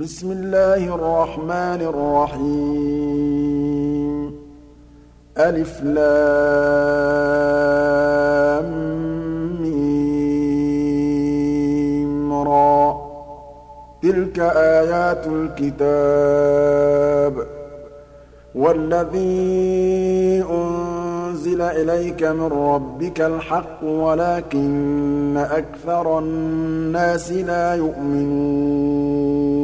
بسم الله الرحمن الرحيم. ألف لام را. تلك آيات الكتاب. والذي أنزل إليك من ربك الحق ولكن أكثر الناس لا يؤمنون.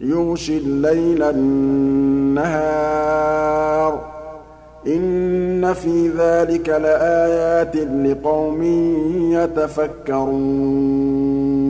يغشي الليل النهار. إن في ذلك لآيات لقوم يتفكرون.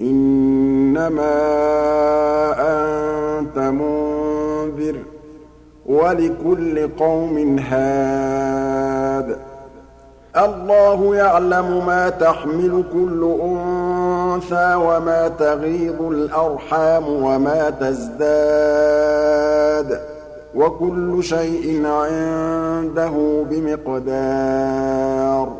إِنَّمَا أَنتَ مُنذِرٌ ۖ وَلِكُلِّ قَوْمٍ هَادٍ. اللَّهُ يَعْلَمُ مَا تَحْمِلُ كُلُّ أُنثَىٰ وَمَا تَغِيضُ الْأَرْحَامُ وَمَا تَزْدَادُ ۖ. وَكُلُّ شَيْءٍ عِندَهُ بِمِقْدَارٍ.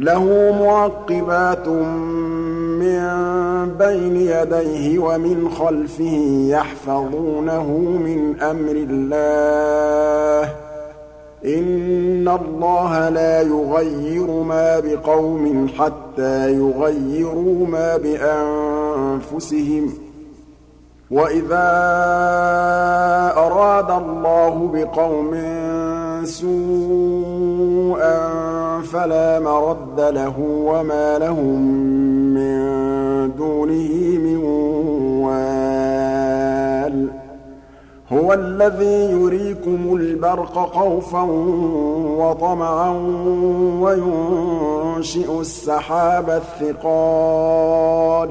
لَهُ مُعَقِّبَاتٌ مِّن بَيْنِ يَدَيْهِ وَمِنْ خَلْفِهِ يَحْفَظُونَهُ مِنْ أَمْرِ اللَّهِ. إِنَّ اللَّهَ لَا يُغَيِّرُ مَا بِقَوْمٍ حَتَّىٰ يُغَيِّرُوا مَا بِأَنفُسِهِمْ ۗ. وَإِذَا أَرَادَ اللَّهُ بِقَوْمٍ سُوءًا فَلَا مَرَدَّ لَهُ وَمَا لَهُم مِّن دُونِهِ مِن وَالٍ هُوَ الَّذِي يُرِيكُمُ الْبَرْقَ خَوْفًا وَطَمَعًا وَيُنشِئُ السَّحَابَ الثِّقَالَ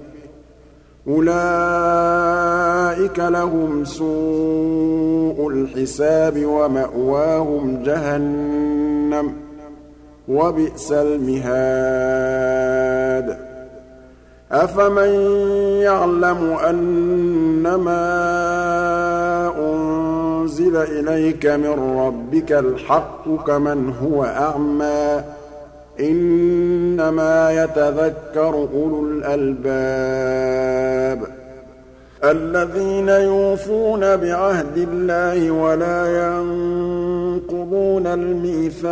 أُولَٰئِكَ لَهُمْ سُوءُ الْحِسَابِ وَمَأْوَاهُمْ جَهَنَّمُ ۖ وَبِئْسَ الْمِهَادُ. أَفَمَن يَعْلَمُ أَنَّمَا أُنزِلَ إِلَيْكَ مِن رَّبِّكَ الْحَقُّ كَمَنْ هُوَ أَعْمَىٰ إِنَّمَا يَتَذَكَّرُ أُولُو الْأَلْبَابِ الَّذِينَ يُوفُونَ بِعَهْدِ اللَّهِ وَلَا يَنقُضُونَ الْمِيثَاقَ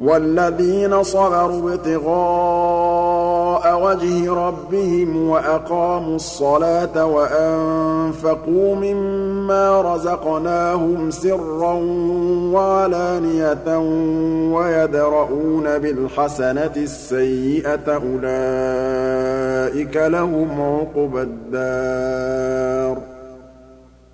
وَالَّذِينَ صَبَرُوا ابْتِغَاءَ وَجْهِ رَبِّهِمْ وَأَقَامُوا الصَّلَاةَ وَأَنفَقُوا مِمَّا رَزَقْنَاهُمْ سِرًّا وَعَلَانِيَةً وَيَدْرَءُونَ بِالْحَسَنَةِ السَّيِّئَةَ أُولَٰئِكَ لَهُمْ عُقْبَى الدَّارِ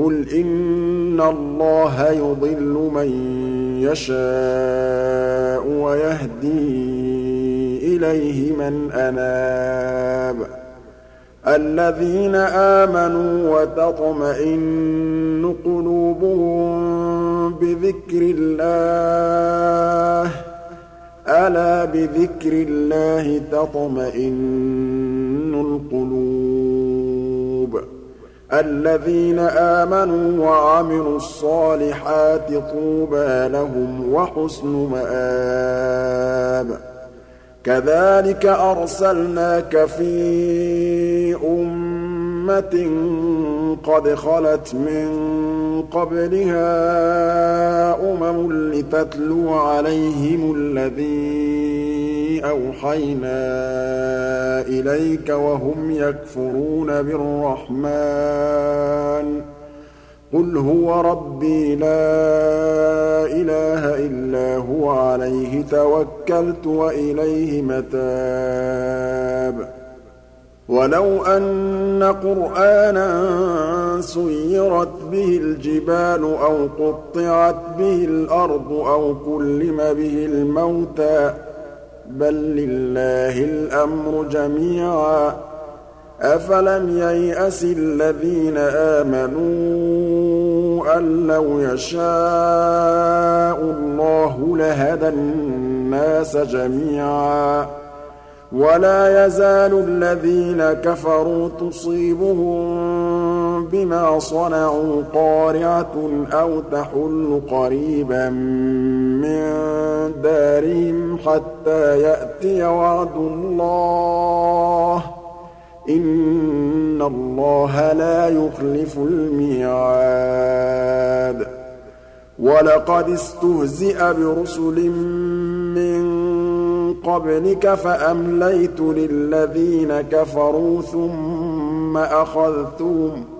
قُلْ إِنَّ اللَّهَ يُضِلُّ مَن يَشَاءُ وَيَهْدِي إِلَيْهِ مَنْ أَنَابَ الَّذِينَ آمَنُوا وَتَطْمَئِنُّ قُلُوبُهُم بِذِكْرِ اللَّهِ ۗ أَلَا بِذِكْرِ اللَّهِ تَطْمَئِنُّ الْقُلُوبُ الَّذِينَ آمَنُوا وَعَمِلُوا الصَّالِحَاتِ طُوبَىٰ لَهُمْ وَحُسْنُ مَآبٍ. كَذَٰلِكَ أَرْسَلْنَاكَ فِي أُمَّةٍ قَدْ خَلَتْ مِن قَبْلِهَا أُمَمٌ لِّتَتْلُوَ عَلَيْهِمُ الَّذِي أَوْحَيْنَا إِلَيْكَ وَهُمْ يَكْفُرُونَ بِالرَّحْمَٰنِ. قُلْ هُوَ رَبِّي لَا إِلَٰهَ إِلَّا هُوَ عَلَيْهِ تَوَكَّلْتُ وَإِلَيْهِ مَتَابِ. وَلَوْ أَنَّ قُرْآنًا سُيِّرَتْ بِهِ الْجِبَالُ أَوْ قُطِّعَتْ بِهِ الْأَرْضُ أَوْ كُلِّمَ بِهِ الْمَوْتَىٰ بَل لِّلَّهِ الْأَمْرُ جَمِيعًا ۗ أَفَلَمْ يَيْأَسِ الَّذِينَ آمَنُوا أَن لَّوْ يَشَاءُ اللَّهُ لَهَدَى النَّاسَ جَمِيعًا وَلَا يَزَالُ الَّذِينَ كَفَرُوا تُصِيبُهُم بِمَا صَنَعُوا قَارِعَةٌ أَوْ تَحُلُّ قَرِيبًا مِّن دَارِهِمْ حَتَّىٰ يَأْتِيَ وَعْدُ اللَّهِ ۚ. إِنَّ اللَّهَ لَا يُخْلِفُ الْمِيعَادَ. وَلَقَدِ اسْتُهْزِئَ بِرُسُلٍ مِّن قَبْلِكَ فَأَمْلَيْتُ لِلَّذِينَ كَفَرُوا ثُمَّ أَخَذْتُهُمْ ۖ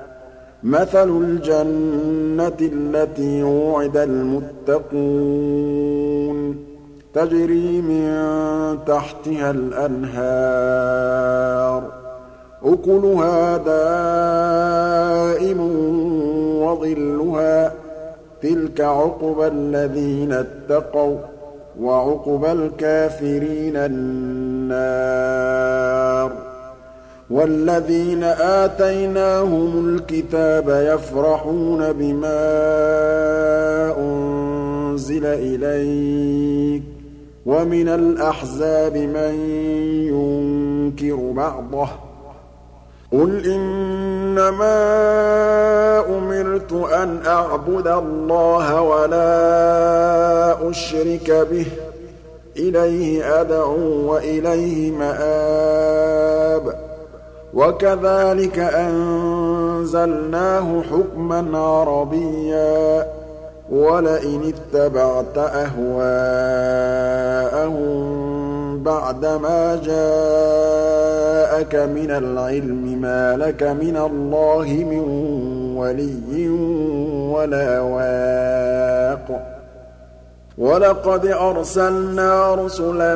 مَثَلُ الْجَنَّةِ الَّتِي وُعِدَ الْمُتَّقُونَ ۖ. تَجْرِي مِن تَحْتِهَا الْأَنْهَارُ ۖ. أُكُلُهَا دَائِمٌ وَظِلُّهَا. تِلْكَ عُقْبَى الَّذِينَ اتَّقَوا ۖ وَّعُقْبَى الْكَافِرِينَ النَّارُ. وَالَّذِينَ آتَيْنَاهُمُ الْكِتَابَ يَفْرَحُونَ بِمَا أُنزِلَ إِلَيْكَ ۖ وَمِنَ الْأَحْزَابِ مَن يُنكِرُ بَعْضَهُ قُلْ إِنَّمَا أُمِرْتُ أَنْ أَعْبُدَ اللَّهَ وَلَا أُشْرِكَ بِهِ ۚ إِلَيْهِ أَدْعُو وَإِلَيْهِ مَآبِ وَكَذَٰلِكَ أَنزَلْنَاهُ حُكْمًا عَرَبِيًّا ۚ وَلَئِنِ اتَّبَعْتَ أَهْوَاءَهُم بَعْدَمَا جَاءَكَ مِنَ الْعِلْمِ مَا لَكَ مِنَ اللَّهِ مِن وَلِيٍّ وَلَا وَاقٍ. وَلَقَدْ أَرْسَلْنَا رُسُلًا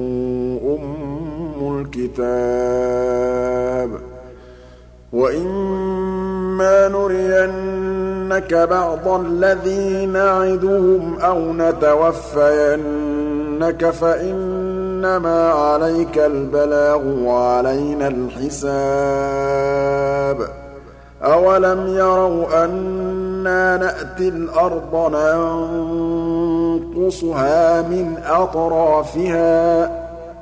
الْكِتَابِ وَإِمَّا نُرِيَنَّكَ بَعْضَ الَّذِي نَعِدُهُمْ أَوْ نَتَوَفَّيَنَّكَ فَإِنَّمَا عَلَيْكَ الْبَلَاغُ وَعَلَيْنَا الْحِسَابُ أَوَلَمْ يَرَوْا أَنَّا نَأْتِي الْأَرْضَ نَنقُصُهَا مِنْ أَطْرَافِهَا ۚ